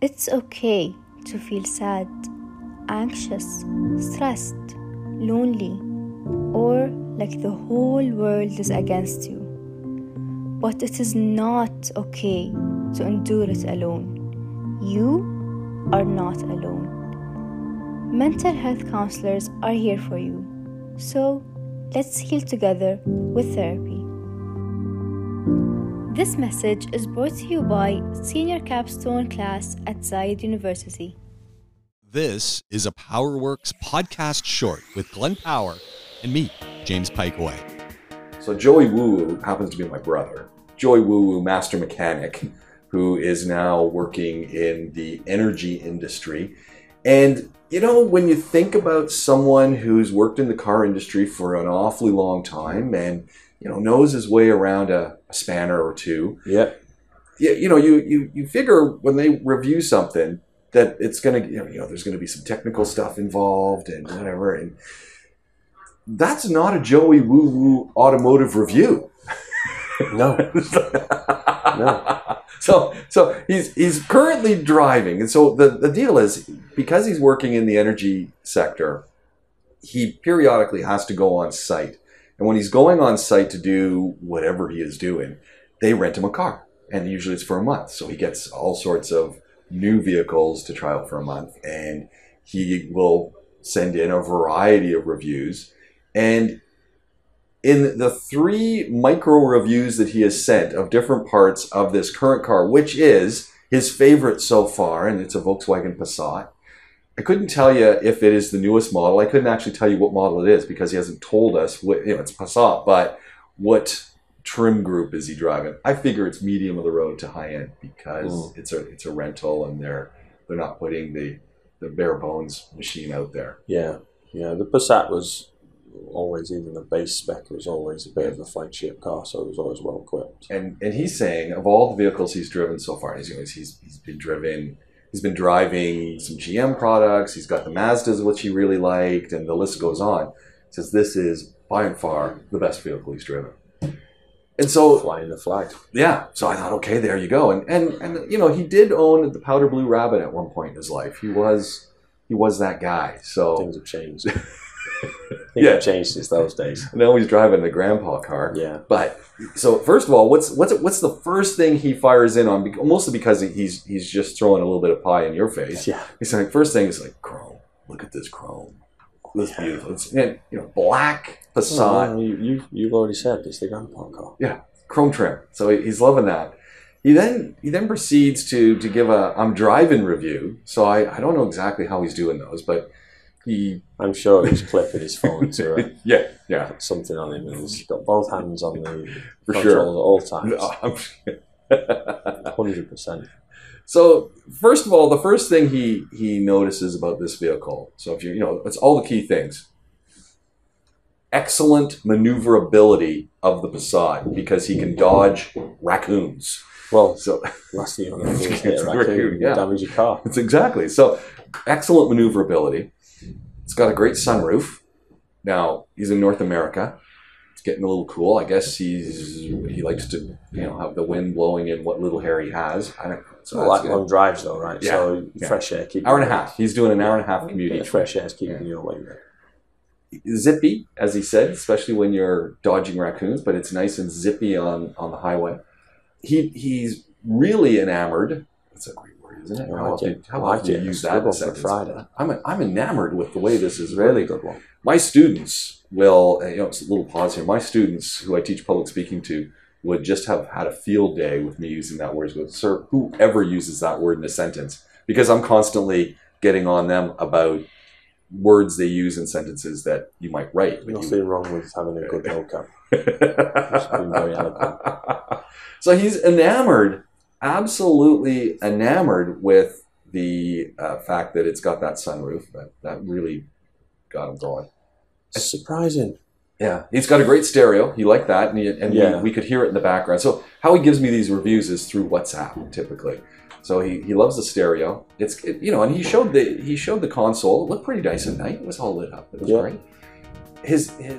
It's okay to feel sad, anxious, stressed, lonely, or like the whole world is against you. But it is not okay to endure it alone. You are not alone. Mental health counselors are here for you. So let's heal together with therapy. This message is brought to you by Senior Capstone Class at Zayed University. This is a PowerWorks podcast short with Glenn Power and me, James Pikeway. So Joey Woo Woo happens to be my brother. Joey Woo Woo, master mechanic, who is now working in the energy industry. And you know, when you think about someone who's worked in the car industry for an awfully long time and you know knows his way around a, a spanner or two, Yeah. yeah, you know, you you you figure when they review something that it's gonna, you know, you know there's gonna be some technical stuff involved and whatever, and that's not a Joey Woo Woo automotive review. No. No. So so he's he's currently driving, and so the the deal is because he's working in the energy sector, he periodically has to go on site, and when he's going on site to do whatever he is doing, they rent him a car, and usually it's for a month. So he gets all sorts of new vehicles to out for a month, and he will send in a variety of reviews, and in the three micro reviews that he has sent of different parts of this current car, which is his favorite so far, and it's a Volkswagen Passat. I couldn't tell you if it is the newest model. I couldn't actually tell you what model it is because he hasn't told us what you know, it's Passat, but what trim group is he driving? I figure it's medium of the road to high end because Mm. it's a it's a rental and they're they're not putting the the bare bones machine out there. Yeah. Yeah. The Passat was always even the base spec was always a bit of a flagship car, so it was always well equipped. and and he's saying of all the vehicles he's driven so far, he's he's he's, he's been driven, he's been driving some GM products. He's got the Mazdas, which he really liked, and the list goes on. He says this is by and far the best vehicle he's driven. And so Flying the flag. yeah, so I thought, okay, there you go. And and and you know, he did own the Powder Blue Rabbit at one point in his life. He was he was that guy. So Things have changed. Yeah. changed since those days. now he's driving the grandpa car. Yeah. But so first of all, what's what's what's the first thing he fires in on? Mostly because he's he's just throwing a little bit of pie in your face. Yeah. He's like first thing is like chrome. Look at this chrome. This beautiful. It's and, you know black Oh, you, you, you've already said it's the grandpa car. Yeah, chrome trim. So he's loving that. He then he then proceeds to to give a I'm driving review. So I, I don't know exactly how he's doing those, but he I'm sure he's clipping his phone to uh, yeah yeah put something on him and he's got both hands on the for controls sure. at all times. Hundred percent. So first of all, the first thing he he notices about this vehicle. So if you you know, it's all the key things. Excellent maneuverability of the Passat because he can dodge raccoons. Well, So last thing you're going to do is It's hit a a raccoon raccoon, yeah. damage your car. it's exactly so excellent maneuverability. It's got a great sunroof. Now he's in North America. It's getting a little cool. I guess he's he likes to you know have the wind blowing in what little hair he has. I don't. So that's like long drives though, right? Yeah, So yeah. fresh air keeping hour and a half. He's doing an hour and a half commute Yeah, fresh air is keeping you. There. zippy, as he said, especially when you're dodging raccoons, but it's nice and zippy on, on the highway. He he's really enamored. That's a great word, isn't it? I How like often, how often do you use that a for sentence? Friday. I'm, I'm enamored with the way this is Really good one. My students will, uh, you know, it's a little pause here. My students who I teach public speaking to would just have had a field day with me using that word. Go, Sir, whoever uses that word in a sentence, because I'm constantly getting on them about words they use in sentences that you might write. but you- Nothing wrong with having a good vocab. so he's enamored, absolutely enamored with the uh, fact that it's got that sunroof. That that really got him going. It's surprising. Yeah, he's got a great stereo. He liked that, and, he, and Yeah. we, we could hear it in the background. So how he gives me these reviews is through WhatsApp, typically. So he, he loves the stereo. It's it, you know, and he showed the he showed the console. It looked pretty nice at night. It was all lit up. It was Yeah. great. His his